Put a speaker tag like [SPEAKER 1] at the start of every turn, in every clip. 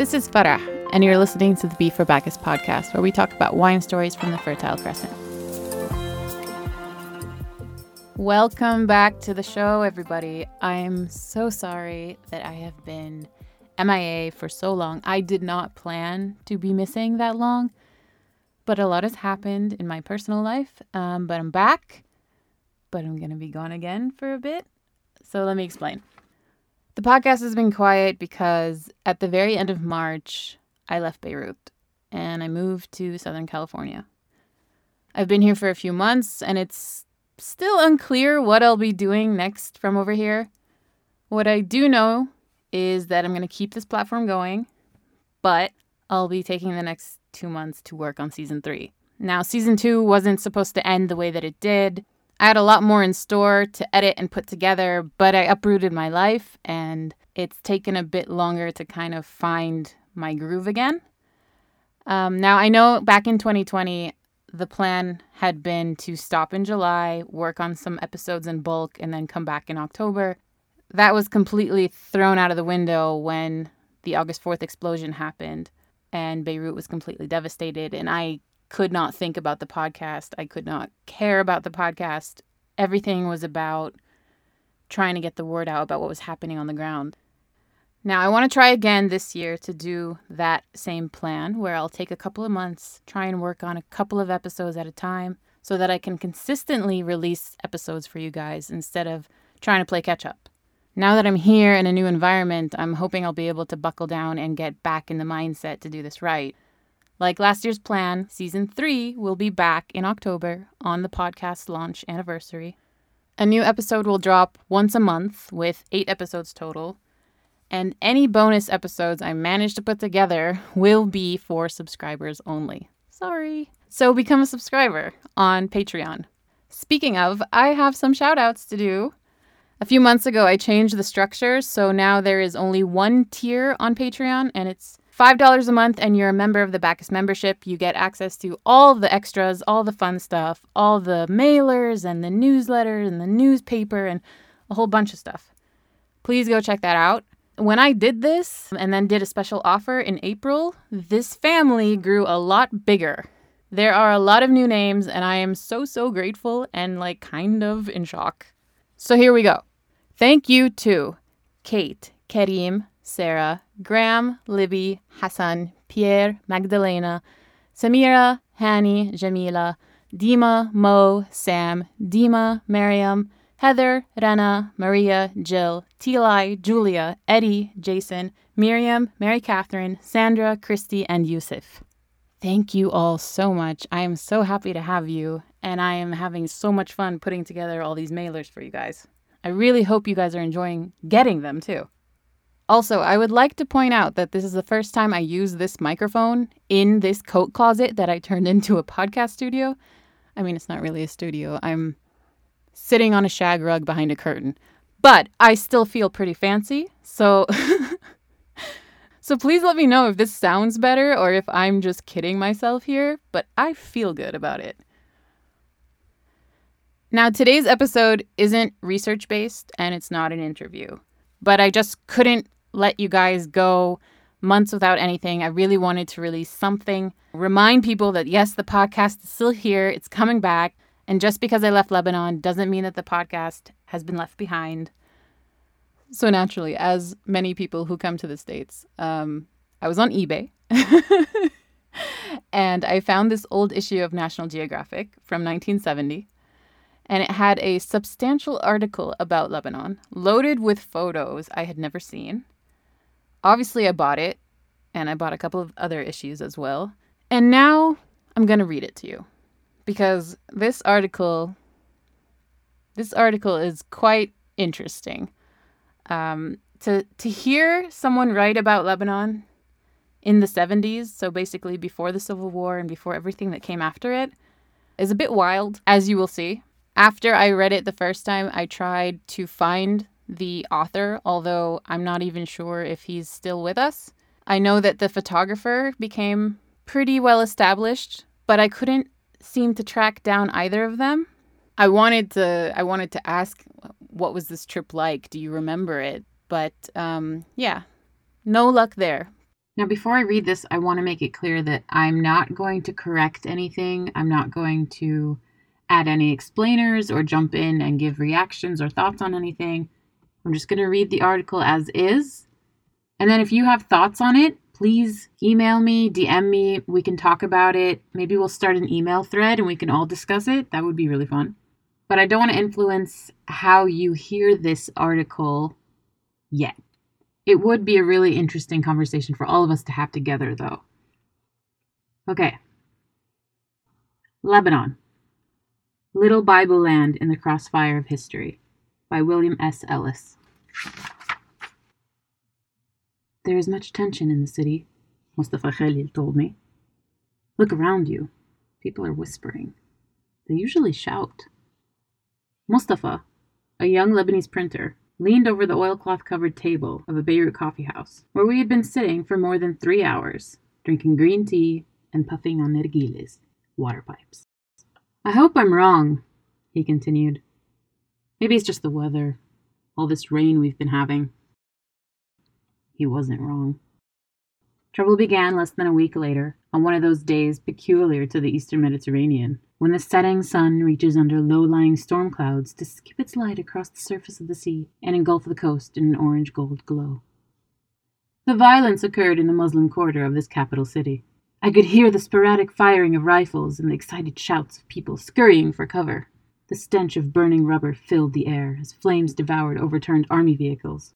[SPEAKER 1] This is Farah, and you're listening to the Beef for Bacchus podcast, where we talk about wine stories from the Fertile Crescent. Welcome back to the show, everybody. I'm so sorry that I have been MIA for so long. I did not plan to be missing that long, but a lot has happened in my personal life. Um, but I'm back, but I'm going to be gone again for a bit. So let me explain. The podcast has been quiet because at the very end of March, I left Beirut and I moved to Southern California. I've been here for a few months and it's still unclear what I'll be doing next from over here. What I do know is that I'm going to keep this platform going, but I'll be taking the next two months to work on season three. Now, season two wasn't supposed to end the way that it did. I had a lot more in store to edit and put together, but I uprooted my life and it's taken a bit longer to kind of find my groove again. Um, now, I know back in 2020, the plan had been to stop in July, work on some episodes in bulk, and then come back in October. That was completely thrown out of the window when the August 4th explosion happened and Beirut was completely devastated. And I could not think about the podcast. I could not care about the podcast. Everything was about trying to get the word out about what was happening on the ground. Now, I want to try again this year to do that same plan where I'll take a couple of months, try and work on a couple of episodes at a time so that I can consistently release episodes for you guys instead of trying to play catch up. Now that I'm here in a new environment, I'm hoping I'll be able to buckle down and get back in the mindset to do this right. Like last year's plan, season three will be back in October on the podcast launch anniversary. A new episode will drop once a month with eight episodes total. And any bonus episodes I manage to put together will be for subscribers only. Sorry. So become a subscriber on Patreon. Speaking of, I have some shout outs to do. A few months ago, I changed the structure, so now there is only one tier on Patreon, and it's $5 a month and you're a member of the Bacchus membership, you get access to all the extras, all the fun stuff, all the mailers and the newsletter and the newspaper and a whole bunch of stuff. Please go check that out. When I did this and then did a special offer in April, this family grew a lot bigger. There are a lot of new names, and I am so, so grateful and like kind of in shock. So here we go. Thank you to Kate, Karim, Sarah, Graham, Libby, Hassan, Pierre, Magdalena, Samira, Hani, Jamila, Dima, Mo, Sam, Dima, Miriam, Heather, Rena, Maria, Jill, Tili, Julia, Eddie, Jason, Miriam, Mary Catherine, Sandra, Christy, and Yusuf. Thank you all so much. I am so happy to have you, and I am having so much fun putting together all these mailers for you guys. I really hope you guys are enjoying getting them too. Also, I would like to point out that this is the first time I use this microphone in this coat closet that I turned into a podcast studio. I mean, it's not really a studio. I'm sitting on a shag rug behind a curtain, but I still feel pretty fancy. So So please let me know if this sounds better or if I'm just kidding myself here, but I feel good about it. Now, today's episode isn't research based and it's not an interview, but I just couldn't let you guys go months without anything. I really wanted to release something, remind people that yes, the podcast is still here, it's coming back. And just because I left Lebanon doesn't mean that the podcast has been left behind. So, naturally, as many people who come to the States, um, I was on eBay and I found this old issue of National Geographic from 1970 and it had a substantial article about Lebanon, loaded with photos I had never seen obviously, I bought it, and I bought a couple of other issues as well. And now I'm going to read it to you because this article this article is quite interesting. Um, to to hear someone write about Lebanon in the 70s, so basically before the Civil War and before everything that came after it, is a bit wild, as you will see. After I read it the first time, I tried to find the author, although I'm not even sure if he's still with us. I know that the photographer became pretty well established, but I couldn't seem to track down either of them. I wanted to I wanted to ask what was this trip like? Do you remember it? But um, yeah, no luck there. Now, before I read this, I want to make it clear that I'm not going to correct anything. I'm not going to add any explainers or jump in and give reactions or thoughts on anything. I'm just going to read the article as is. And then if you have thoughts on it, please email me, DM me. We can talk about it. Maybe we'll start an email thread and we can all discuss it. That would be really fun. But I don't want to influence how you hear this article yet. It would be a really interesting conversation for all of us to have together, though. Okay. Lebanon Little Bible Land in the Crossfire of History by William S. Ellis. There is much tension in the city, Mustafa Khalil told me. Look around you. People are whispering. They usually shout. Mustafa, a young Lebanese printer, leaned over the oilcloth covered table of a Beirut coffee house, where we had been sitting for more than three hours, drinking green tea and puffing on narghiles, water pipes. I hope I'm wrong, he continued. Maybe it's just the weather, all this rain we've been having. He wasn't wrong. Trouble began less than a week later, on one of those days peculiar to the eastern Mediterranean, when the setting sun reaches under low lying storm clouds to skip its light across the surface of the sea and engulf the coast in an orange gold glow. The violence occurred in the Muslim quarter of this capital city. I could hear the sporadic firing of rifles and the excited shouts of people scurrying for cover. The stench of burning rubber filled the air as flames devoured overturned army vehicles.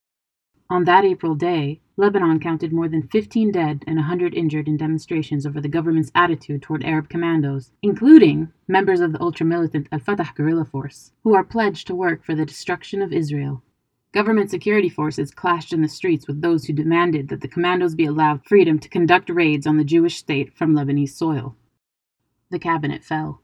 [SPEAKER 1] On that April day, Lebanon counted more than 15 dead and 100 injured in demonstrations over the government's attitude toward Arab commandos, including members of the ultra-militant Al-Fatah guerrilla force, who are pledged to work for the destruction of Israel. Government security forces clashed in the streets with those who demanded that the commandos be allowed freedom to conduct raids on the Jewish state from Lebanese soil. The cabinet fell.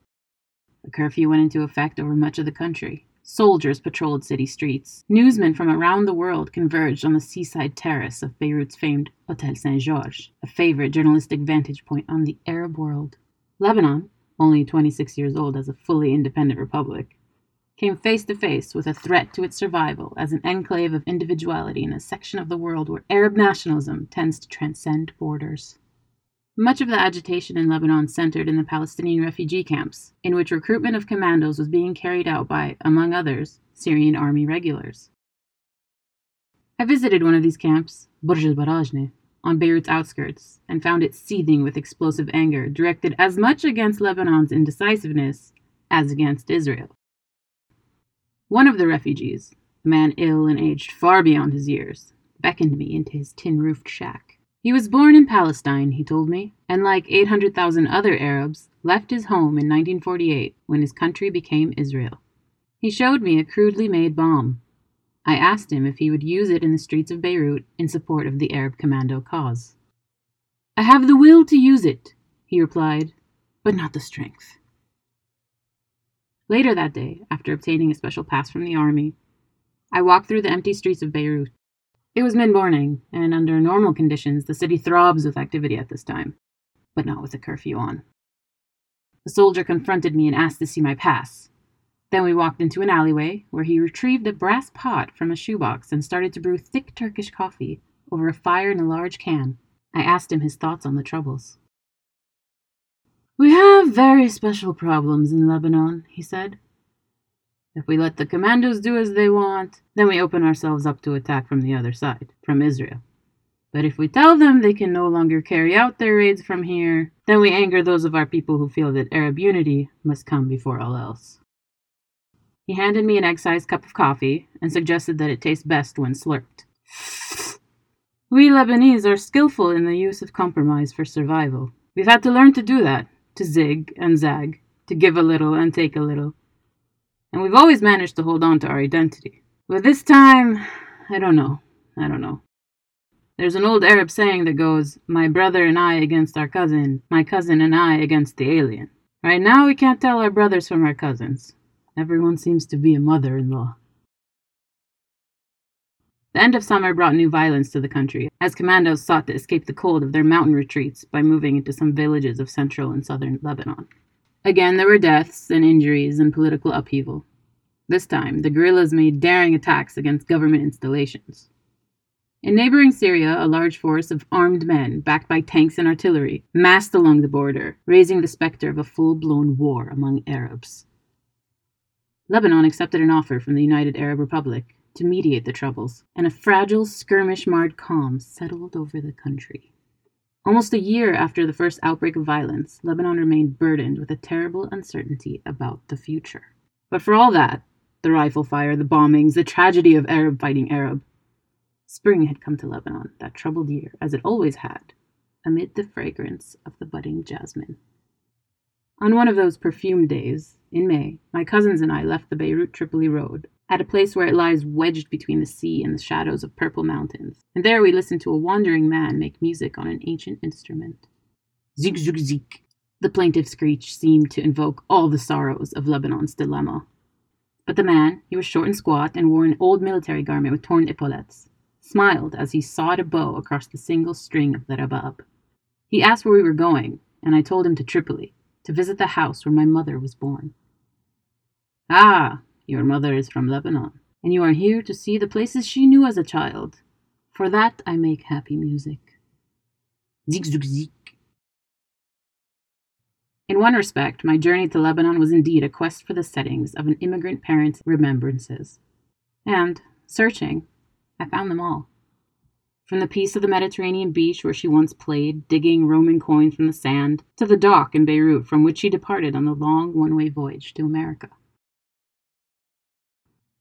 [SPEAKER 1] A curfew went into effect over much of the country. Soldiers patrolled city streets. Newsmen from around the world converged on the seaside terrace of Beirut's famed Hotel Saint Georges, a favorite journalistic vantage point on the Arab world. Lebanon, only 26 years old as a fully independent republic, came face to face with a threat to its survival as an enclave of individuality in a section of the world where Arab nationalism tends to transcend borders. Much of the agitation in Lebanon centered in the Palestinian refugee camps, in which recruitment of commandos was being carried out by, among others, Syrian army regulars. I visited one of these camps, Burj al Barajne, on Beirut's outskirts, and found it seething with explosive anger directed as much against Lebanon's indecisiveness as against Israel. One of the refugees, a man ill and aged far beyond his years, beckoned me into his tin roofed shack. He was born in Palestine, he told me, and like 800,000 other Arabs, left his home in 1948 when his country became Israel. He showed me a crudely made bomb. I asked him if he would use it in the streets of Beirut in support of the Arab commando cause. I have the will to use it, he replied, but not the strength. Later that day, after obtaining a special pass from the army, I walked through the empty streets of Beirut it was mid morning, and under normal conditions, the city throbs with activity at this time, but not with a curfew on. The soldier confronted me and asked to see my pass. Then we walked into an alleyway where he retrieved a brass pot from a shoebox and started to brew thick Turkish coffee over a fire in a large can. I asked him his thoughts on the troubles. We have very special problems in Lebanon, he said. If we let the commandos do as they want, then we open ourselves up to attack from the other side, from Israel. But if we tell them they can no longer carry out their raids from here, then we anger those of our people who feel that Arab unity must come before all else. He handed me an egg sized cup of coffee and suggested that it taste best when slurped. We Lebanese are skillful in the use of compromise for survival. We've had to learn to do that, to zig and zag, to give a little and take a little, and we've always managed to hold on to our identity. But this time, I don't know. I don't know. There's an old Arab saying that goes, My brother and I against our cousin, my cousin and I against the alien. Right now, we can't tell our brothers from our cousins. Everyone seems to be a mother in law. The end of summer brought new violence to the country, as commandos sought to escape the cold of their mountain retreats by moving into some villages of central and southern Lebanon. Again, there were deaths and injuries and political upheaval. This time, the guerrillas made daring attacks against government installations. In neighboring Syria, a large force of armed men, backed by tanks and artillery, massed along the border, raising the specter of a full blown war among Arabs. Lebanon accepted an offer from the United Arab Republic to mediate the troubles, and a fragile, skirmish marred calm settled over the country. Almost a year after the first outbreak of violence, Lebanon remained burdened with a terrible uncertainty about the future. But for all that, the rifle fire, the bombings, the tragedy of Arab fighting Arab, spring had come to Lebanon that troubled year, as it always had, amid the fragrance of the budding jasmine. On one of those perfumed days, in May, my cousins and I left the Beirut Tripoli road at a place where it lies wedged between the sea and the shadows of purple mountains, and there we listened to a wandering man make music on an ancient instrument. Zig zig zig. The plaintive screech seemed to invoke all the sorrows of Lebanon's dilemma. But the man, he was short and squat and wore an old military garment with torn epaulets, smiled as he sawed a bow across the single string of the rabab. He asked where we were going, and I told him to Tripoli, to visit the house where my mother was born. Ah, your mother is from Lebanon, and you are here to see the places she knew as a child. For that I make happy music. Zig zig. In one respect, my journey to Lebanon was indeed a quest for the settings of an immigrant parent's remembrances. And, searching, I found them all. From the piece of the Mediterranean beach where she once played, digging Roman coins from the sand, to the dock in Beirut from which she departed on the long one way voyage to America.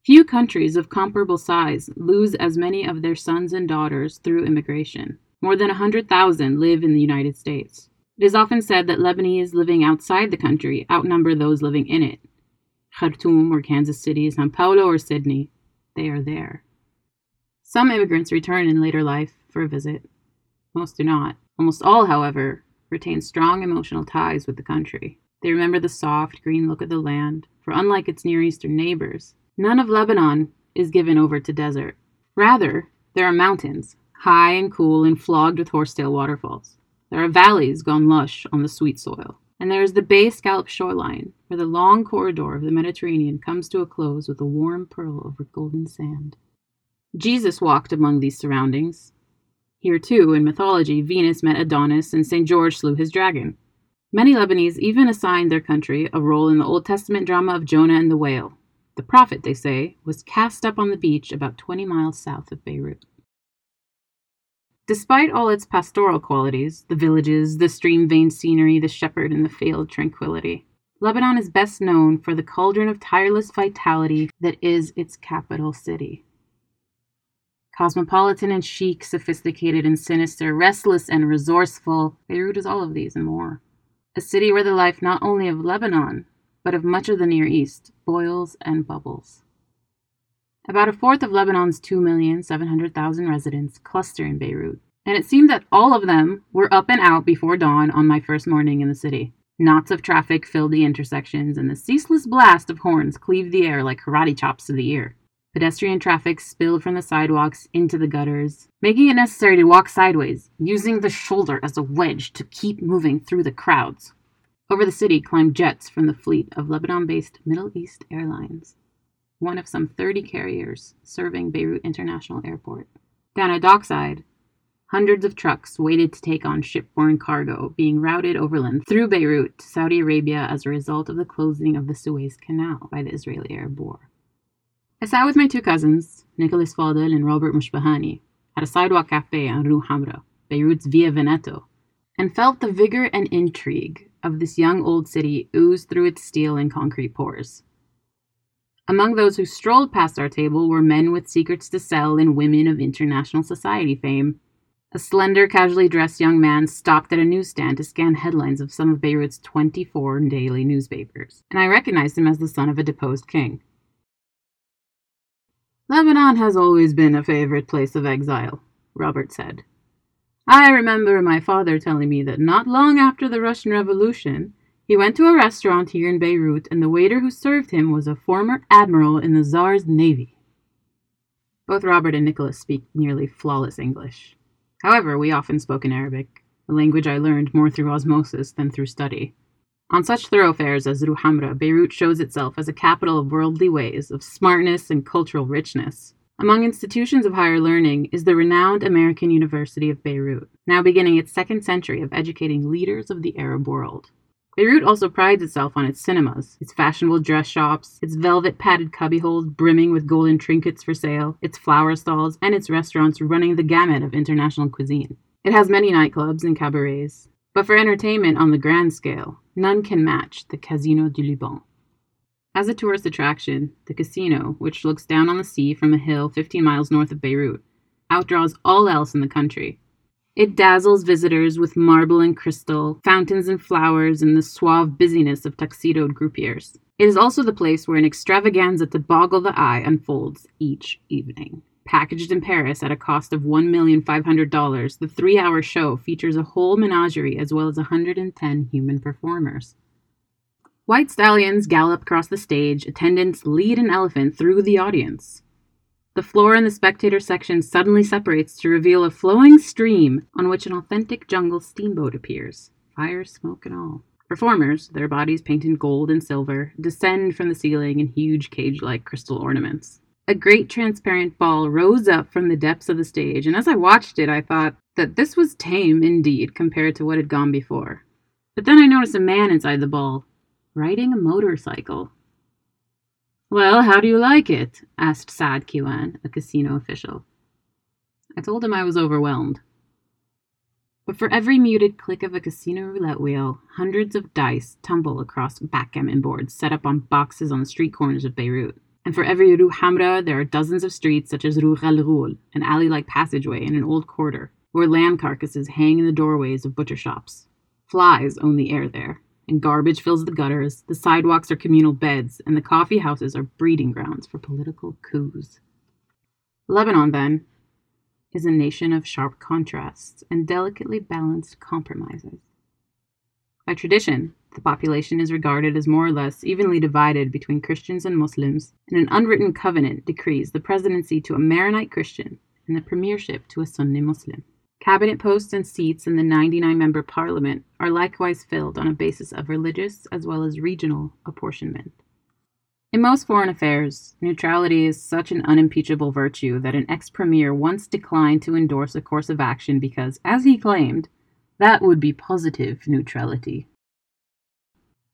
[SPEAKER 1] Few countries of comparable size lose as many of their sons and daughters through immigration. More than 100,000 live in the United States. It is often said that Lebanese living outside the country outnumber those living in it. Khartoum or Kansas City, Sao Paulo or Sydney, they are there. Some immigrants return in later life for a visit. Most do not. Almost all, however, retain strong emotional ties with the country. They remember the soft, green look of the land, for unlike its Near Eastern neighbors, None of Lebanon is given over to desert. Rather, there are mountains, high and cool and flogged with horsetail waterfalls. There are valleys gone lush on the sweet soil. And there is the bay scallop shoreline, where the long corridor of the Mediterranean comes to a close with a warm pearl over golden sand. Jesus walked among these surroundings. Here, too, in mythology, Venus met Adonis and St. George slew his dragon. Many Lebanese even assigned their country a role in the Old Testament drama of Jonah and the whale, the prophet, they say, was cast up on the beach about 20 miles south of Beirut. Despite all its pastoral qualities the villages, the stream veined scenery, the shepherd, and the failed tranquility Lebanon is best known for the cauldron of tireless vitality that is its capital city. Cosmopolitan and chic, sophisticated and sinister, restless and resourceful, Beirut is all of these and more. A city where the life not only of Lebanon, but of much of the Near East, boils and bubbles. About a fourth of Lebanon's 2,700,000 residents cluster in Beirut, and it seemed that all of them were up and out before dawn on my first morning in the city. Knots of traffic filled the intersections, and the ceaseless blast of horns cleaved the air like karate chops to the ear. Pedestrian traffic spilled from the sidewalks into the gutters, making it necessary to walk sideways, using the shoulder as a wedge to keep moving through the crowds. Over the city climbed jets from the fleet of Lebanon based Middle East Airlines, one of some 30 carriers serving Beirut International Airport. Down at dockside, hundreds of trucks waited to take on shipborne cargo being routed overland through Beirut to Saudi Arabia as a result of the closing of the Suez Canal by the Israeli Arab War. I sat with my two cousins, Nicholas Fadel and Robert Mushbahani, at a sidewalk cafe on Rue Hamra, Beirut's Via Veneto, and felt the vigor and intrigue of this young old city oozed through its steel and concrete pores. Among those who strolled past our table were men with secrets to sell and women of international society fame. A slender, casually dressed young man stopped at a newsstand to scan headlines of some of Beirut's 24 daily newspapers, and I recognized him as the son of a deposed king. Lebanon has always been a favorite place of exile, Robert said. I remember my father telling me that not long after the Russian Revolution, he went to a restaurant here in Beirut, and the waiter who served him was a former admiral in the Tsar's navy. Both Robert and Nicholas speak nearly flawless English. However, we often spoke in Arabic, a language I learned more through osmosis than through study. On such thoroughfares as Rue Hamra, Beirut shows itself as a capital of worldly ways, of smartness and cultural richness, Among institutions of higher learning is the renowned American University of Beirut, now beginning its second century of educating leaders of the Arab world. Beirut also prides itself on its cinemas, its fashionable dress shops, its velvet padded cubbyholes brimming with golden trinkets for sale, its flower stalls, and its restaurants running the gamut of international cuisine. It has many nightclubs and cabarets, but for entertainment on the grand scale, none can match the Casino du Liban. As a tourist attraction, the casino, which looks down on the sea from a hill 15 miles north of Beirut, outdraws all else in the country. It dazzles visitors with marble and crystal, fountains and flowers, and the suave busyness of tuxedoed croupiers. It is also the place where an extravaganza to boggle the eye unfolds each evening. Packaged in Paris at a cost of $1,500, the three hour show features a whole menagerie as well as 110 human performers. White stallions gallop across the stage, attendants lead an elephant through the audience. The floor in the spectator section suddenly separates to reveal a flowing stream on which an authentic jungle steamboat appears, fire, smoke, and all. Performers, their bodies painted gold and silver, descend from the ceiling in huge cage like crystal ornaments. A great transparent ball rose up from the depths of the stage, and as I watched it, I thought that this was tame indeed compared to what had gone before. But then I noticed a man inside the ball, riding a motorcycle. Well, how do you like it? asked Saad Kiwan, a casino official. I told him I was overwhelmed. But for every muted click of a casino roulette wheel, hundreds of dice tumble across backgammon boards set up on boxes on the street corners of Beirut. And for every Rue Hamra, there are dozens of streets such as Rue Ghal an alley like passageway in an old quarter, where lamb carcasses hang in the doorways of butcher shops. Flies own the air there, and garbage fills the gutters, the sidewalks are communal beds, and the coffee houses are breeding grounds for political coups. Lebanon, then, is a nation of sharp contrasts and delicately balanced compromises. By tradition, the population is regarded as more or less evenly divided between Christians and Muslims, and an unwritten covenant decrees the presidency to a Maronite Christian and the premiership to a Sunni Muslim. Cabinet posts and seats in the 99 member parliament are likewise filled on a basis of religious as well as regional apportionment. In most foreign affairs, neutrality is such an unimpeachable virtue that an ex premier once declined to endorse a course of action because, as he claimed, that would be positive neutrality.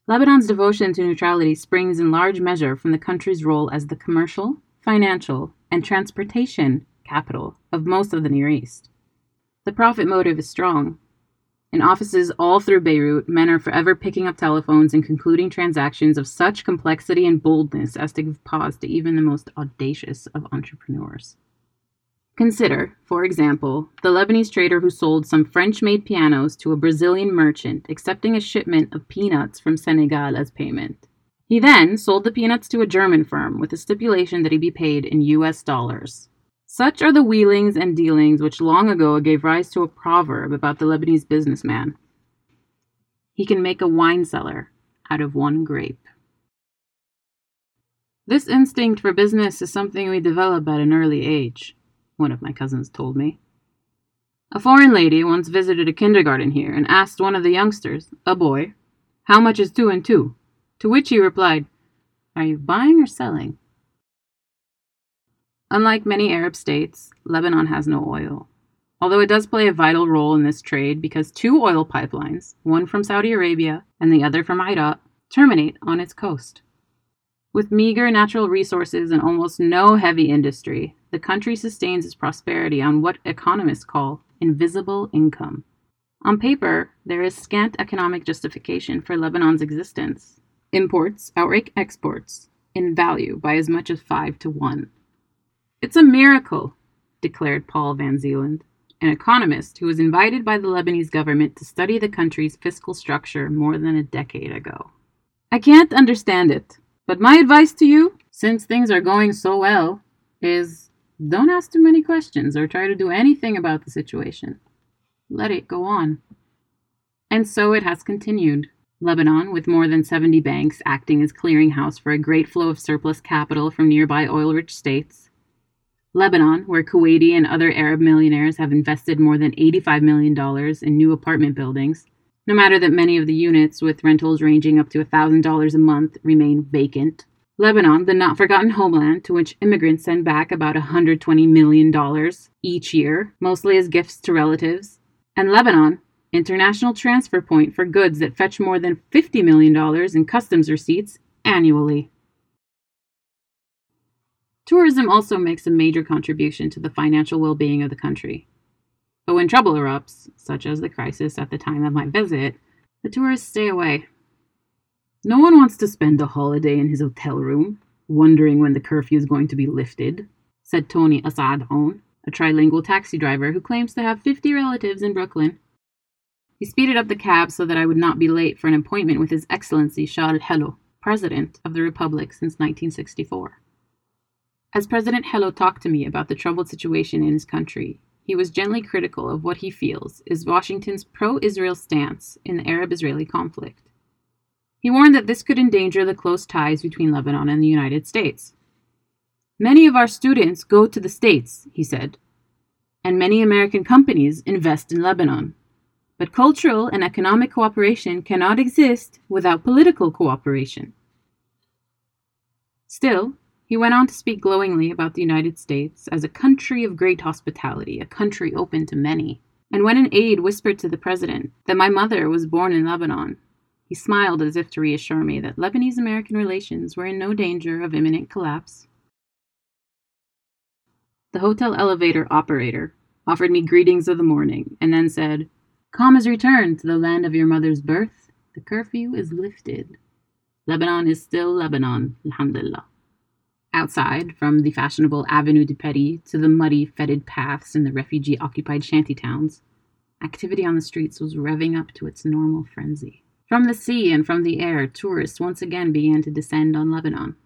[SPEAKER 1] Lebanon's devotion to neutrality springs in large measure from the country's role as the commercial, financial, and transportation capital of most of the Near East. The profit motive is strong. In offices all through Beirut, men are forever picking up telephones and concluding transactions of such complexity and boldness as to give pause to even the most audacious of entrepreneurs. Consider, for example, the Lebanese trader who sold some French made pianos to a Brazilian merchant, accepting a shipment of peanuts from Senegal as payment. He then sold the peanuts to a German firm with a stipulation that he be paid in US dollars. Such are the wheelings and dealings which long ago gave rise to a proverb about the Lebanese businessman. He can make a wine cellar out of one grape. This instinct for business is something we develop at an early age, one of my cousins told me. A foreign lady once visited a kindergarten here and asked one of the youngsters, a boy, how much is two and two? To which he replied, Are you buying or selling? Unlike many Arab states, Lebanon has no oil. Although it does play a vital role in this trade because two oil pipelines, one from Saudi Arabia and the other from Iraq, terminate on its coast. With meager natural resources and almost no heavy industry, the country sustains its prosperity on what economists call invisible income. On paper, there is scant economic justification for Lebanon's existence. Imports outrank exports in value by as much as 5 to 1. It's a miracle, declared Paul Van Zeeland, an economist who was invited by the Lebanese government to study the country's fiscal structure more than a decade ago. I can't understand it, but my advice to you, since things are going so well, is don't ask too many questions or try to do anything about the situation. Let it go on. And so it has continued. Lebanon, with more than 70 banks acting as clearinghouse for a great flow of surplus capital from nearby oil rich states, Lebanon, where Kuwaiti and other Arab millionaires have invested more than $85 million in new apartment buildings, no matter that many of the units, with rentals ranging up to $1,000 a month, remain vacant. Lebanon, the not forgotten homeland to which immigrants send back about $120 million each year, mostly as gifts to relatives. And Lebanon, international transfer point for goods that fetch more than $50 million in customs receipts annually. Tourism also makes a major contribution to the financial well being of the country. But when trouble erupts, such as the crisis at the time of my visit, the tourists stay away. No one wants to spend a holiday in his hotel room, wondering when the curfew is going to be lifted, said Tony Asadon, a trilingual taxi driver who claims to have 50 relatives in Brooklyn. He speeded up the cab so that I would not be late for an appointment with His Excellency Charles Helou, President of the Republic since 1964. As President Helou talked to me about the troubled situation in his country, he was gently critical of what he feels is Washington's pro Israel stance in the Arab Israeli conflict. He warned that this could endanger the close ties between Lebanon and the United States. Many of our students go to the States, he said, and many American companies invest in Lebanon. But cultural and economic cooperation cannot exist without political cooperation. Still, he went on to speak glowingly about the United States as a country of great hospitality, a country open to many. And when an aide whispered to the president that my mother was born in Lebanon, he smiled as if to reassure me that Lebanese American relations were in no danger of imminent collapse. The hotel elevator operator offered me greetings of the morning and then said, Calm has returned to the land of your mother's birth. The curfew is lifted. Lebanon is still Lebanon, alhamdulillah. Outside, from the fashionable Avenue de Paris to the muddy, fetid paths in the refugee occupied shanty towns, activity on the streets was revving up to its normal frenzy. From the sea and from the air, tourists once again began to descend on Lebanon.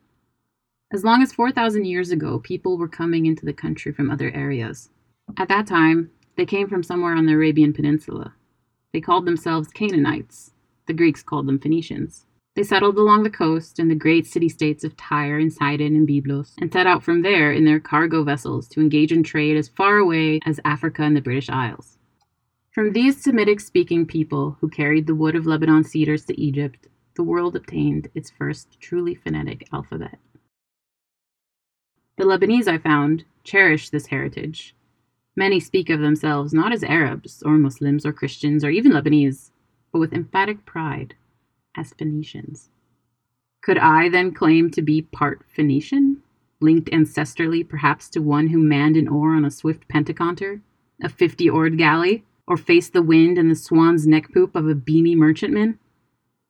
[SPEAKER 1] As long as 4,000 years ago, people were coming into the country from other areas. At that time, they came from somewhere on the Arabian Peninsula, they called themselves Canaanites. The Greeks called them Phoenicians. They settled along the coast in the great city states of Tyre and Sidon and Byblos, and set out from there in their cargo vessels to engage in trade as far away as Africa and the British Isles. From these Semitic speaking people who carried the wood of Lebanon cedars to Egypt, the world obtained its first truly phonetic alphabet. The Lebanese, I found, cherish this heritage Many speak of themselves not as Arabs or Muslims or Christians or even Lebanese, but with emphatic pride as Phoenicians. Could I then claim to be part Phoenician, linked ancestrally perhaps to one who manned an oar on a swift pentaconter, a fifty oared galley, or faced the wind and the swan's neck poop of a beamy merchantman?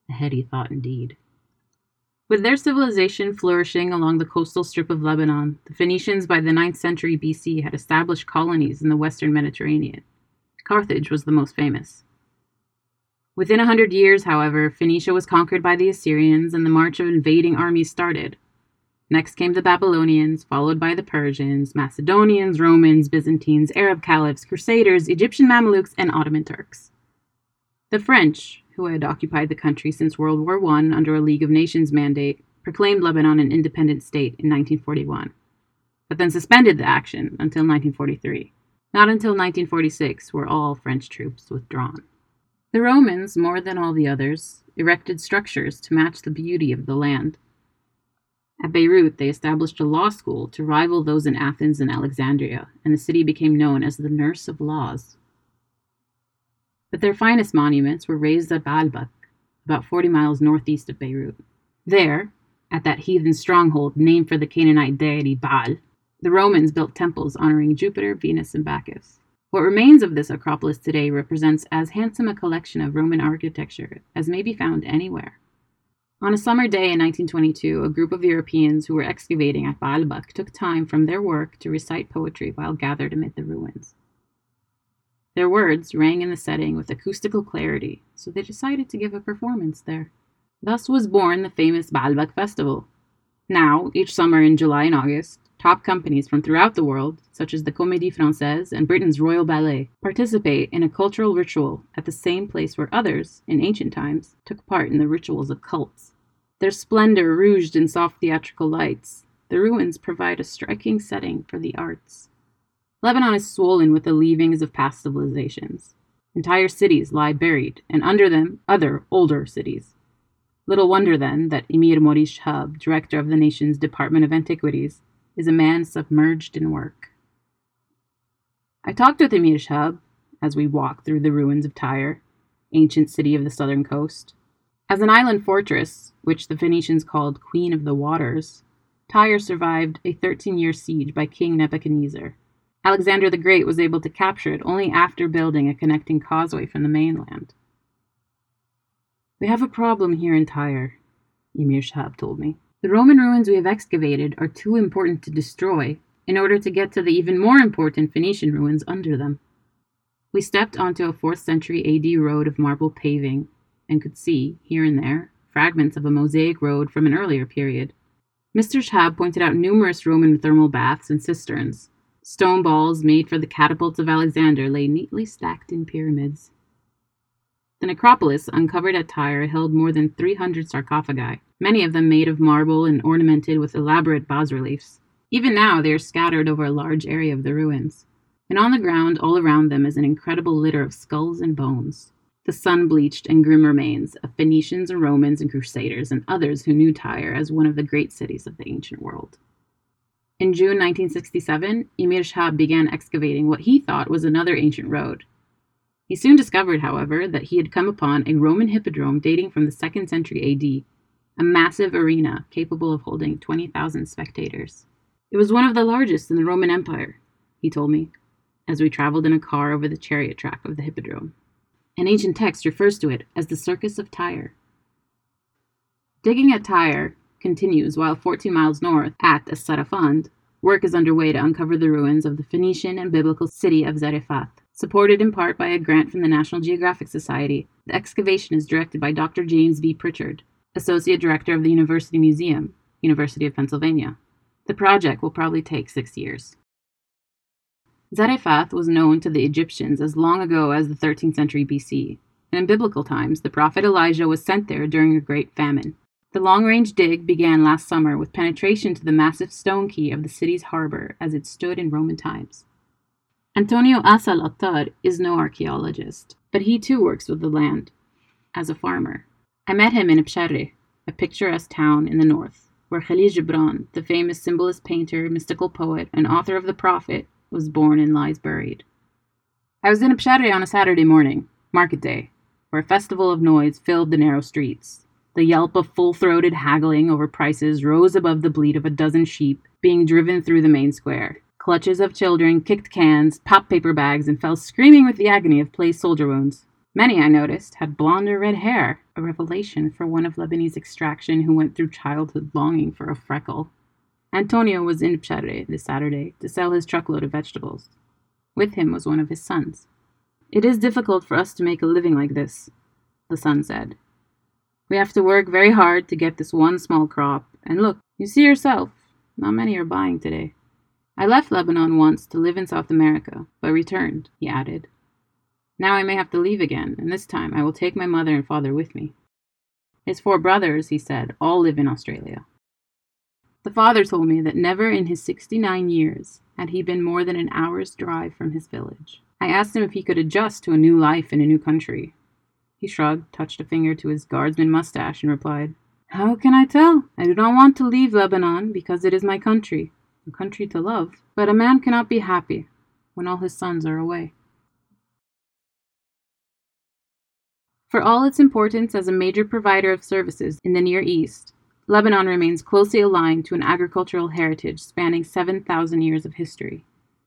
[SPEAKER 1] A heady thought indeed. With their civilization flourishing along the coastal strip of Lebanon, the Phoenicians by the 9th century BC had established colonies in the western Mediterranean. Carthage was the most famous. Within a hundred years, however, Phoenicia was conquered by the Assyrians and the march of invading armies started. Next came the Babylonians, followed by the Persians, Macedonians, Romans, Byzantines, Arab caliphs, Crusaders, Egyptian Mamelukes, and Ottoman Turks. The French, who had occupied the country since World War I under a League of Nations mandate, proclaimed Lebanon an independent state in 1941, but then suspended the action until 1943. Not until 1946 were all French troops withdrawn. The Romans, more than all the others, erected structures to match the beauty of the land. At Beirut, they established a law school to rival those in Athens and Alexandria, and the city became known as the Nurse of Laws. But their finest monuments were raised at Baalbek, about 40 miles northeast of Beirut. There, at that heathen stronghold named for the Canaanite deity Baal, the Romans built temples honoring Jupiter, Venus, and Bacchus. What remains of this Acropolis today represents as handsome a collection of Roman architecture as may be found anywhere. On a summer day in 1922, a group of Europeans who were excavating at Baalbek took time from their work to recite poetry while gathered amid the ruins. Their words rang in the setting with acoustical clarity, so they decided to give a performance there. Thus was born the famous Baalbek Festival. Now, each summer in July and August, top companies from throughout the world, such as the Comédie Française and Britain's Royal Ballet, participate in a cultural ritual at the same place where others, in ancient times, took part in the rituals of cults. Their splendor rouged in soft theatrical lights, the ruins provide a striking setting for the arts. Lebanon is swollen with the leavings of past civilizations. Entire cities lie buried, and under them, other, older cities. Little wonder, then, that Emir Maurice Shihab, director of the nation's Department of Antiquities, is a man submerged in work. I talked with Emir Shihab as we walked through the ruins of Tyre, ancient city of the southern coast. As an island fortress, which the Phoenicians called Queen of the Waters, Tyre survived a 13 year siege by King Nebuchadnezzar. Alexander the Great was able to capture it only after building a connecting causeway from the mainland. We have a problem here in Tyre, Emir Shihab told me. The Roman ruins we have excavated are too important to destroy in order to get to the even more important Phoenician ruins under them. We stepped onto a 4th century AD road of marble paving and could see, here and there, fragments of a mosaic road from an earlier period. Mr. Shihab pointed out numerous Roman thermal baths and cisterns. Stone balls made for the catapults of Alexander lay neatly stacked in pyramids. The necropolis uncovered at Tyre held more than 300 sarcophagi, many of them made of marble and ornamented with elaborate bas reliefs. Even now, they are scattered over a large area of the ruins. And on the ground all around them is an incredible litter of skulls and bones. The sun bleached and grim remains of Phoenicians and Romans and Crusaders and others who knew Tyre as one of the great cities of the ancient world. In June 1967, Emir Shihab began excavating what he thought was another ancient road, he soon discovered, however, that he had come upon a Roman hippodrome dating from the 2nd century AD, a massive arena capable of holding 20,000 spectators. It was one of the largest in the Roman Empire, he told me, as we traveled in a car over the chariot track of the hippodrome. An ancient text refers to it as the Circus of Tyre. Digging at Tyre continues while 14 miles north at As-Sarafand, work is underway to uncover the ruins of the Phoenician and biblical city of Zarephath. Supported in part by a grant from the National Geographic Society, the excavation is directed by Dr. James B. Pritchard, Associate Director of the University Museum, University of Pennsylvania. The project will probably take six years. Zarephath was known to the Egyptians as long ago as the 13th century BC, and in biblical times, the prophet Elijah was sent there during a great famine. The long range dig began last summer with penetration to the massive stone quay of the city's harbor as it stood in Roman times. Antonio Asa al-Attar is no archaeologist, but he too works with the land as a farmer. I met him in Bsharri, a picturesque town in the north, where Khalil Gibran, the famous symbolist painter, mystical poet, and author of The Prophet, was born and lies buried. I was in Bsharri on a Saturday morning, market day, where a festival of noise filled the narrow streets. The yelp of full throated haggling over prices rose above the bleat of a dozen sheep being driven through the main square. Clutches of children kicked cans, popped paper bags, and fell screaming with the agony of placed soldier wounds. Many, I noticed, had blonde or red hair, a revelation for one of Lebanese extraction who went through childhood longing for a freckle. Antonio was in Bsharri this Saturday to sell his truckload of vegetables. With him was one of his sons. It is difficult for us to make a living like this, the son said. We have to work very hard to get this one small crop, and look, you see yourself, not many are buying today. I left Lebanon once to live in South America, but returned, he added. Now I may have to leave again, and this time I will take my mother and father with me. His four brothers, he said, all live in Australia. The father told me that never in his 69 years had he been more than an hour's drive from his village. I asked him if he could adjust to a new life in a new country. He shrugged, touched a finger to his guardsman mustache, and replied, How can I tell? I do not want to leave Lebanon because it is my country a country to love, but a man cannot be happy when all his sons are away. For all its importance as a major provider of services in the Near East, Lebanon remains closely aligned to an agricultural heritage spanning 7,000 years of history.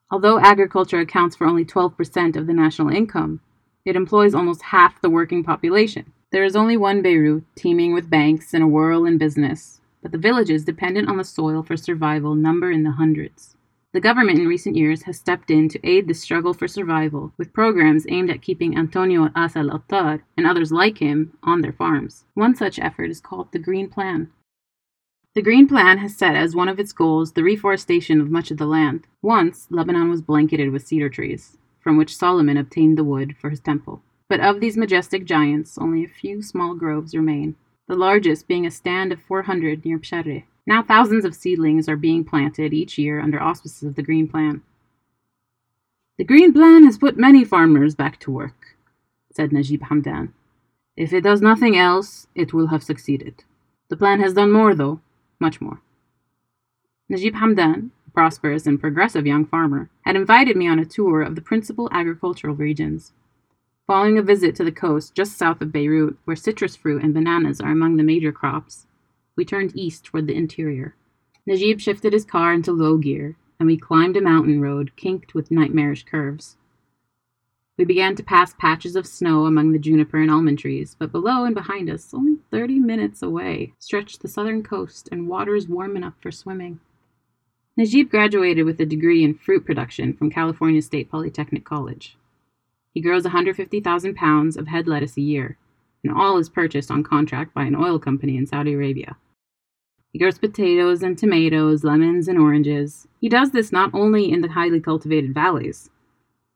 [SPEAKER 1] Although agriculture accounts for only 12% of the national income, it employs almost half the working population. There is only one Beirut, teeming with banks and a whirl in business, but the villages dependent on the soil for survival number in the hundreds. The government in recent years has stepped in to aid the struggle for survival with programs aimed at keeping Antonio Asa al-Attar and others like him on their farms. One such effort is called the Green Plan. The Green Plan has set as one of its goals the reforestation of much of the land. Once, Lebanon was blanketed with cedar trees, from which Solomon obtained the wood for his temple. But of these majestic giants, only a few small groves remain the largest being a stand of 400 near Bsharri. Now thousands of seedlings are being planted each year under auspices of the Green Plan. The Green Plan has put many farmers back to work, said Najib Hamdan. If it does nothing else, it will have succeeded. The plan has done more, though, much more. Najib Hamdan, a prosperous and progressive young farmer, had invited me on a tour of the principal agricultural regions. Following a visit to the coast just south of Beirut, where citrus fruit and bananas are among the major crops, we turned east toward the interior. Najib shifted his car into low gear, and we climbed a mountain road kinked with nightmarish curves. We began to pass patches of snow among the juniper and almond trees, but below and behind us, only 30 minutes away, stretched the southern coast and waters warm enough for swimming. Najib graduated with a degree in fruit production from California State Polytechnic College. He grows 150,000 pounds of head lettuce a year, and all is purchased on contract by an oil company in Saudi Arabia. He grows potatoes and tomatoes, lemons and oranges. He does this not only in the highly cultivated valleys,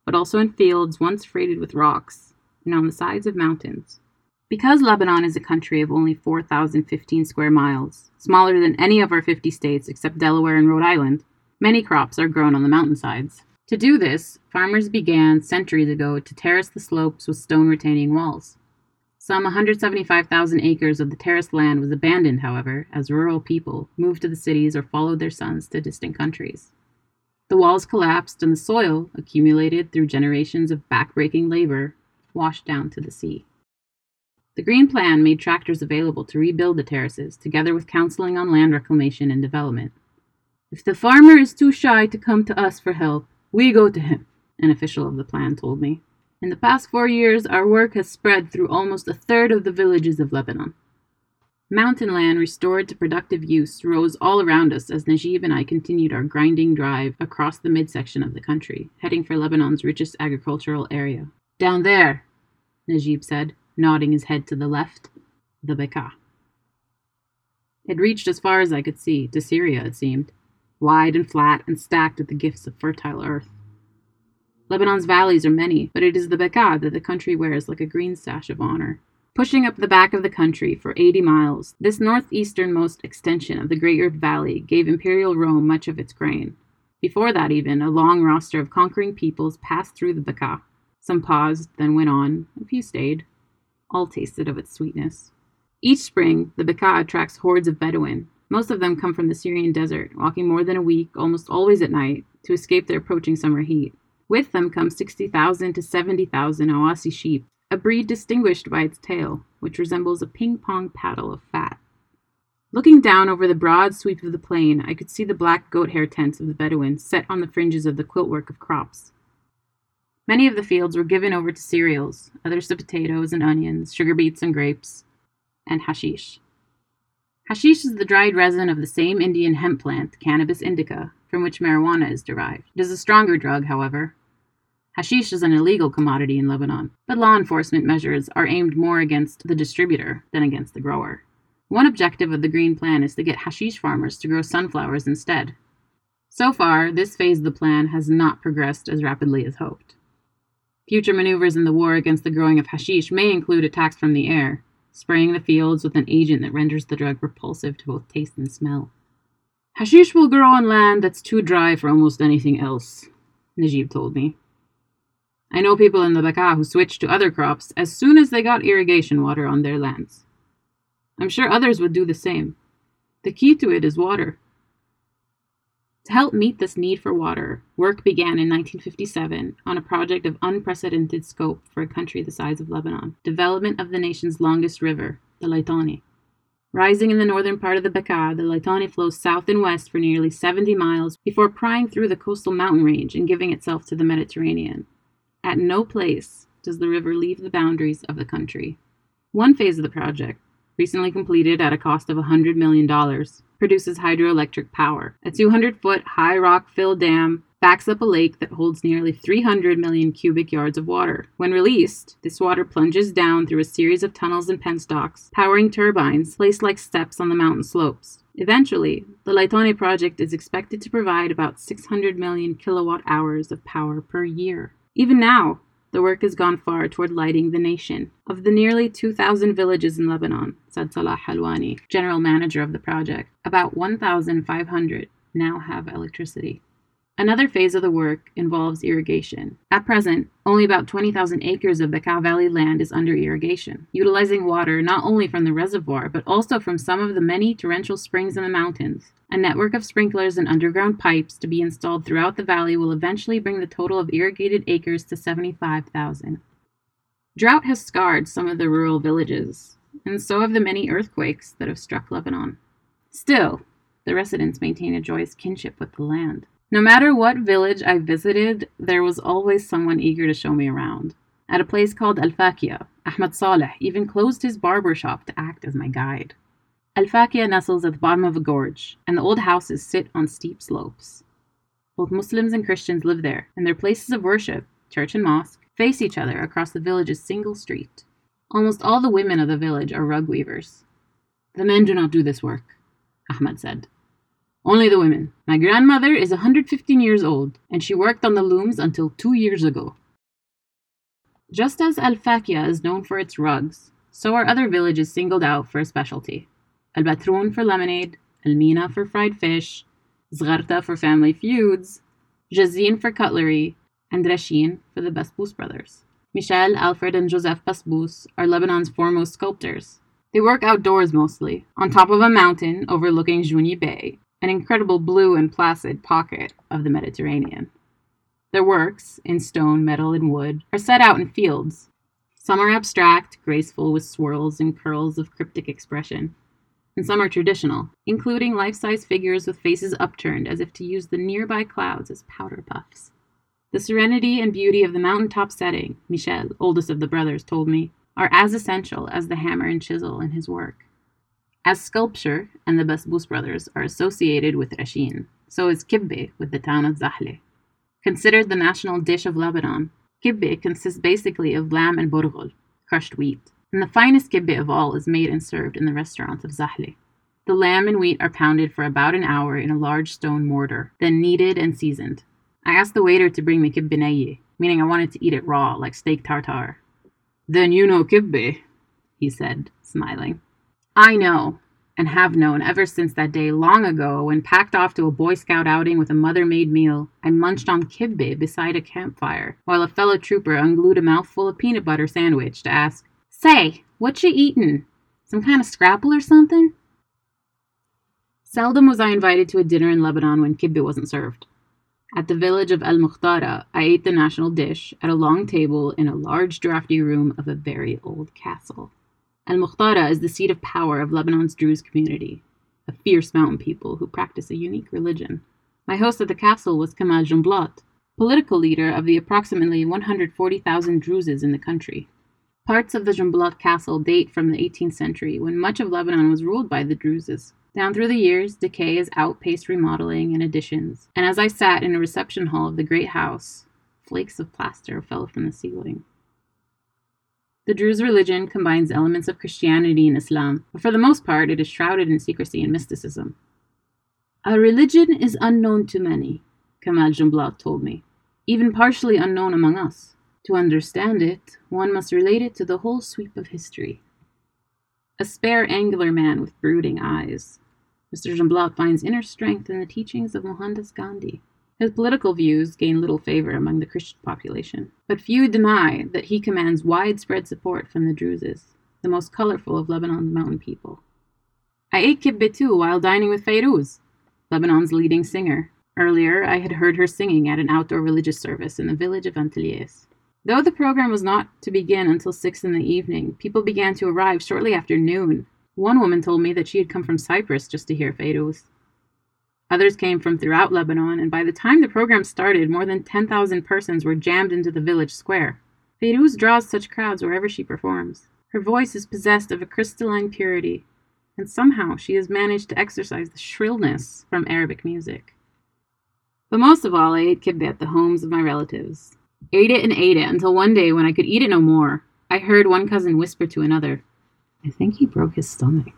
[SPEAKER 1] but also in fields once freighted with rocks and on the sides of mountains. Because Lebanon is a country of only 4,015 square miles, smaller than any of our 50 states except Delaware and Rhode Island, many crops are grown on the mountainsides. To do this, farmers began centuries ago to terrace the slopes with stone retaining walls. Some 175,000 acres of the terraced land was abandoned, however, as rural people moved to the cities or followed their sons to distant countries. The walls collapsed and the soil, accumulated through generations of backbreaking labor, washed down to the sea. The Green Plan made tractors available to rebuild the terraces, together with counseling on land reclamation and development. If the farmer is too shy to come to us for help, we go to him, an official of the plan told me. In the past four years, our work has spread through almost a third of the villages of Lebanon. Mountain land restored to productive use rose all around us as Najib and I continued our grinding drive across the midsection of the country, heading for Lebanon's richest agricultural area. Down there, Najib said, nodding his head to the left, the Bekaa. It reached as far as I could see, to Syria, it seemed, wide and flat and stacked with the gifts of fertile earth. Lebanon's valleys are many, but it is the Bekaa that the country wears like a green sash of honor. Pushing up the back of the country for 80 miles, this northeasternmost extension of the Great Valley gave Imperial Rome much of its grain. Before that, even, a long roster of conquering peoples passed through the Bekaa. Some paused, then went on, a few stayed. All tasted of its sweetness. Each spring, the Bekaa attracts hordes of Bedouin. Most of them come from the Syrian desert, walking more than a week, almost always at night, to escape the approaching summer heat. With them come 60,000 to 70,000 Awassi sheep, a breed distinguished by its tail, which resembles a ping pong paddle of fat. Looking down over the broad sweep of the plain, I could see the black goat hair tents of the Bedouins set on the fringes of the quiltwork of crops. Many of the fields were given over to cereals, others to potatoes and onions, sugar beets and grapes, and hashish. Hashish is the dried resin of the same Indian hemp plant, Cannabis indica, from which marijuana is derived. It is a stronger drug, however, Hashish is an illegal commodity in Lebanon, but law enforcement measures are aimed more against the distributor than against the grower. One objective of the Green Plan is to get hashish farmers to grow sunflowers instead. So far, this phase of the plan has not progressed as rapidly as hoped. Future maneuvers in the war against the growing of hashish may include attacks from the air, spraying the fields with an agent that renders the drug repulsive to both taste and smell. Hashish will grow on land that's too dry for almost anything else, Najib told me. I know people in the Bekaa who switched to other crops as soon as they got irrigation water on their lands. I'm sure others would do the same. The key to it is water. To help meet this need for water, work began in 1957 on a project of unprecedented scope for a country the size of Lebanon development of the nation's longest river, the Litani. Rising in the northern part of the Bekaa, the Litani flows south and west for nearly 70 miles before prying through the coastal mountain range and giving itself to the Mediterranean. At no place does the river leave the boundaries of the country. One phase of the project, recently completed at a cost of $100 million, produces hydroelectric power. A 200 foot high rock filled dam backs up a lake that holds nearly 300 million cubic yards of water. When released, this water plunges down through a series of tunnels and penstocks, powering turbines placed like steps on the mountain slopes. Eventually, the Litani project is expected to provide about 600 million kilowatt hours of power per year. Even now, the work has gone far toward lighting the nation. Of the nearly 2,000 villages in Lebanon, said Salah Halwani, general manager of the project, about 1,500 now have electricity. Another phase of the work involves irrigation. At present, only about 20,000 acres of the Bekaa Valley land is under irrigation, utilizing water not only from the reservoir but also from some of the many torrential springs in the mountains. A network of sprinklers and underground pipes to be installed throughout the valley will eventually bring the total of irrigated acres to 75,000. Drought has scarred some of the rural villages, and so have the many earthquakes that have struck Lebanon. Still, the residents maintain a joyous kinship with the land. No matter what village I visited, there was always someone eager to show me around. At a place called Al Fakia, Ahmed Saleh even closed his barber shop to act as my guide. Al Fakia nestles at the bottom of a gorge, and the old houses sit on steep slopes. Both Muslims and Christians live there, and their places of worship, church and mosque, face each other across the village's single street. Almost all the women of the village are rug weavers. The men do not do this work, Ahmed said. Only the women. My grandmother is 115 years old, and she worked on the looms until two years ago. Just as Al Fakia is known for its rugs, so are other villages singled out for a specialty. Al Batroun for lemonade, Al Mina for fried fish, Zgharta for family feuds, Jazin for cutlery, and Rashin for the Basbous brothers. Michel, Alfred, and Joseph Basbous are Lebanon's foremost sculptors. They work outdoors mostly, on top of a mountain overlooking Jounieh Bay, an incredible blue and placid pocket of the Mediterranean. Their works, in stone, metal, and wood, are set out in fields. Some are abstract, graceful with swirls and curls of cryptic expression, and some are traditional, including life size figures with faces upturned as if to use the nearby clouds as powder puffs. The serenity and beauty of the mountaintop setting, Michel, oldest of the brothers, told me, are as essential as the hammer and chisel in his work. As sculpture and the Basbous brothers are associated with Rashin, so is kibbeh with the town of Zahle. Considered the national dish of Lebanon, kibbeh consists basically of lamb and burghul, crushed wheat, and the finest kibbeh of all is made and served in the restaurants of Zahle. The lamb and wheat are pounded for about an hour in a large stone mortar, then kneaded and seasoned. I asked the waiter to bring me kibbeh meaning I wanted to eat it raw, like steak tartare. Then you know kibbeh, he said, smiling. I know, and have known ever since that day long ago when, packed off to a Boy Scout outing with a mother made meal, I munched on kibbeh beside a campfire while a fellow trooper unglued a mouthful of peanut butter sandwich to ask, Say, what you eatin'? Some kind of scrapple or something? Seldom was I invited to a dinner in Lebanon when kibbeh wasn't served. At the village of El Mukhtara, I ate the national dish at a long table in a large drafty room of a very old castle. El Mukhtara is the seat of power of Lebanon's Druze community, a fierce mountain people who practice a unique religion. My host at the castle was Kamal Jumblat, political leader of the approximately 140,000 Druzes in the country. Parts of the Jumblat castle date from the 18th century when much of Lebanon was ruled by the Druzes. Down through the years, decay has outpaced remodeling and additions, and as I sat in a reception hall of the great house, flakes of plaster fell from the ceiling. The Druze religion combines elements of Christianity and Islam, but for the most part it is shrouded in secrecy and mysticism. Our religion is unknown to many, Kamal Jumblat told me, even partially unknown among us. To understand it, one must relate it to the whole sweep of history. A spare, angular man with brooding eyes. Mr. Jumblat finds inner strength in the teachings of Mohandas Gandhi. His political views gain little favor among the Christian population, but few deny that he commands widespread support from the Druzes, the most colorful of Lebanon's mountain people. I ate kibbeh too while dining with Fayrouz, Lebanon's leading singer. Earlier, I had heard her singing at an outdoor religious service in the village of Antelias. Though the program was not to begin until six in the evening, people began to arrive shortly after noon. One woman told me that she had come from Cyprus just to hear Fayrouz. Others came from throughout Lebanon, and by the time the program started, more than 10,000 persons were jammed into the village square. Fayrouz draws such crowds wherever she performs. Her voice is possessed of a crystalline purity, and somehow she has managed to exorcise the shrillness from Arabic music. But most of all, I ate kibbeh at the homes of my relatives. Ate it and ate it until one day, when I could eat it no more, I heard one cousin whisper to another, I think he broke his stomach.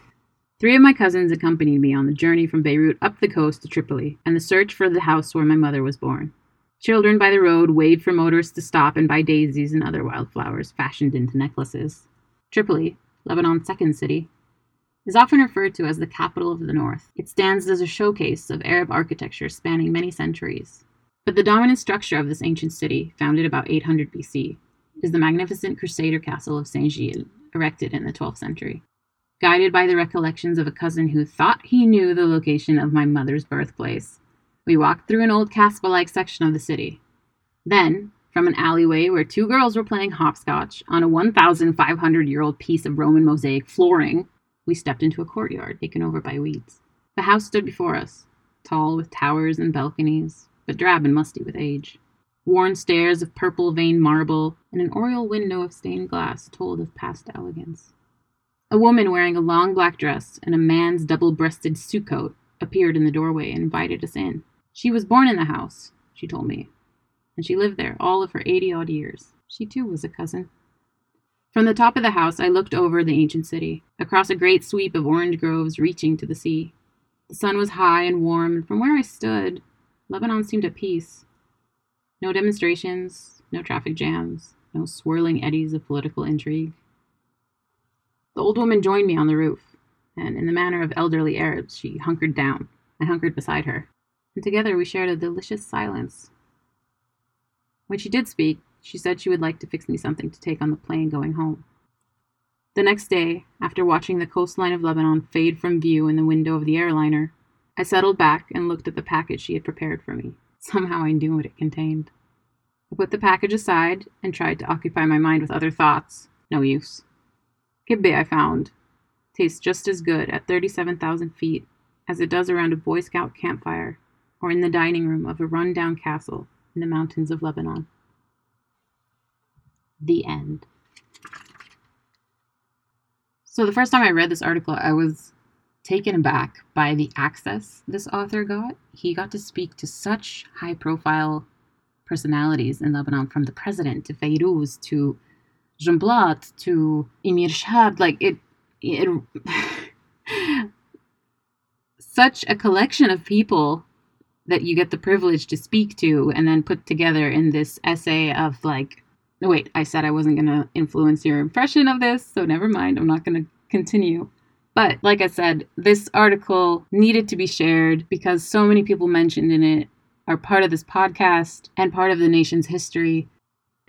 [SPEAKER 1] Three of my cousins accompanied me on the journey from Beirut up the coast to Tripoli and the search for the house where my mother was born. Children by the road waved for motorists to stop and buy daisies and other wildflowers fashioned into necklaces. Tripoli, Lebanon's second city, is often referred to as the capital of the North. It stands as a showcase of Arab architecture spanning many centuries. But the dominant structure of this ancient city, founded about 800 BC, is the magnificent Crusader castle of Saint Gilles, erected in the 12th century. Guided by the recollections of a cousin who thought he knew the location of my mother's birthplace, we walked through an old castle like section of the city. Then, from an alleyway where two girls were playing hopscotch on a 1,500 year old piece of Roman mosaic flooring, we stepped into a courtyard taken over by weeds. The house stood before us, tall with towers and balconies, but drab and musty with age. Worn stairs of purple veined marble and an oriel window of stained glass told of past elegance. A woman wearing a long black dress and a man's double breasted suit coat appeared in the doorway and invited us in. She was born in the house, she told me, and she lived there all of her eighty odd years. She too was a cousin. From the top of the house, I looked over the ancient city, across a great sweep of orange groves reaching to the sea. The sun was high and warm, and from where I stood, Lebanon seemed at peace. No demonstrations, no traffic jams, no swirling eddies of political intrigue. The old woman joined me on the roof, and in the manner of elderly Arabs, she hunkered down. I hunkered beside her, and together we shared a delicious silence. When she did speak, she said she would like to fix me something to take on the plane going home. The next day, after watching the coastline of Lebanon fade from view in the window of the airliner, I settled back and looked at the package she had prepared for me. Somehow I knew what it contained. I put the package aside and tried to occupy my mind with other thoughts. No use. Kibbeh, I found, tastes just as good at 37,000 feet as it does around a Boy Scout campfire or in the dining room of a run-down castle in the mountains of Lebanon. The end. So, the first time I read this article, I was taken aback by the access this author got. He got to speak to such high profile personalities in Lebanon, from the president to Fayrouz to Jumblat to Emir Shahab. Like, it, it such a collection of people that you get the privilege to speak to and then put together in this essay of like wait i said i wasn't going to influence your impression of this so never mind i'm not going to continue but like i said this article needed to be shared because so many people mentioned in it are part of this podcast and part of the nation's history.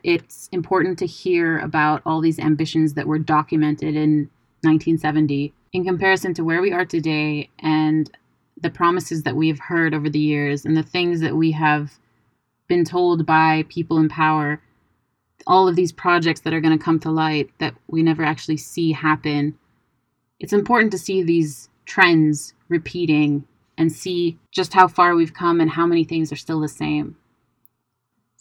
[SPEAKER 1] It's important to hear about all these ambitions that were documented in 1970 in comparison to where we are today and the promises that we have heard over the years and the things that we have been told by people in power. All of these projects that are going to come to light that we never actually see happen it's important to see these trends repeating and see just how far we've come and how many things are still the same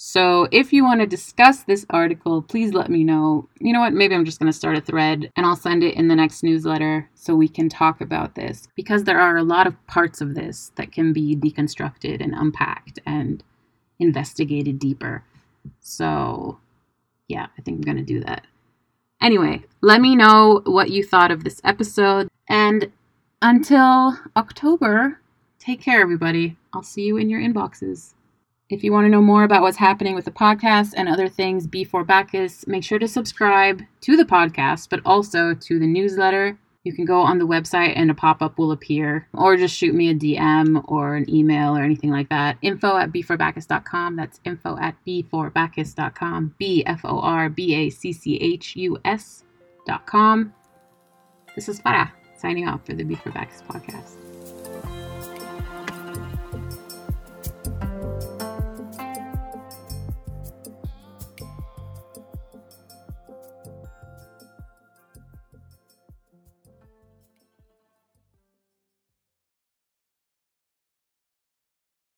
[SPEAKER 1] so if you want to discuss this article, please let me know. You know what? Maybe I'm just going to start a thread and I'll send it in the next newsletter so we can talk about this because there are a lot of parts of this that can be deconstructed and unpacked and investigated deeper. So yeah, I think I'm going to do that. Anyway, let me know what you thought of this episode. And until October, take care, everybody. I'll see you in your inboxes. If you want to know more about what's happening with the podcast and other things before Bacchus, make sure to subscribe to the podcast, but also to the newsletter. You can go on the website and a pop up will appear, or just shoot me a DM or an email or anything like that. Info at b4bacchus.com. That's info at b4bacchus.com. B F O R B A C C H U S.com. This is Farah signing off for the B4 Bacchus podcast.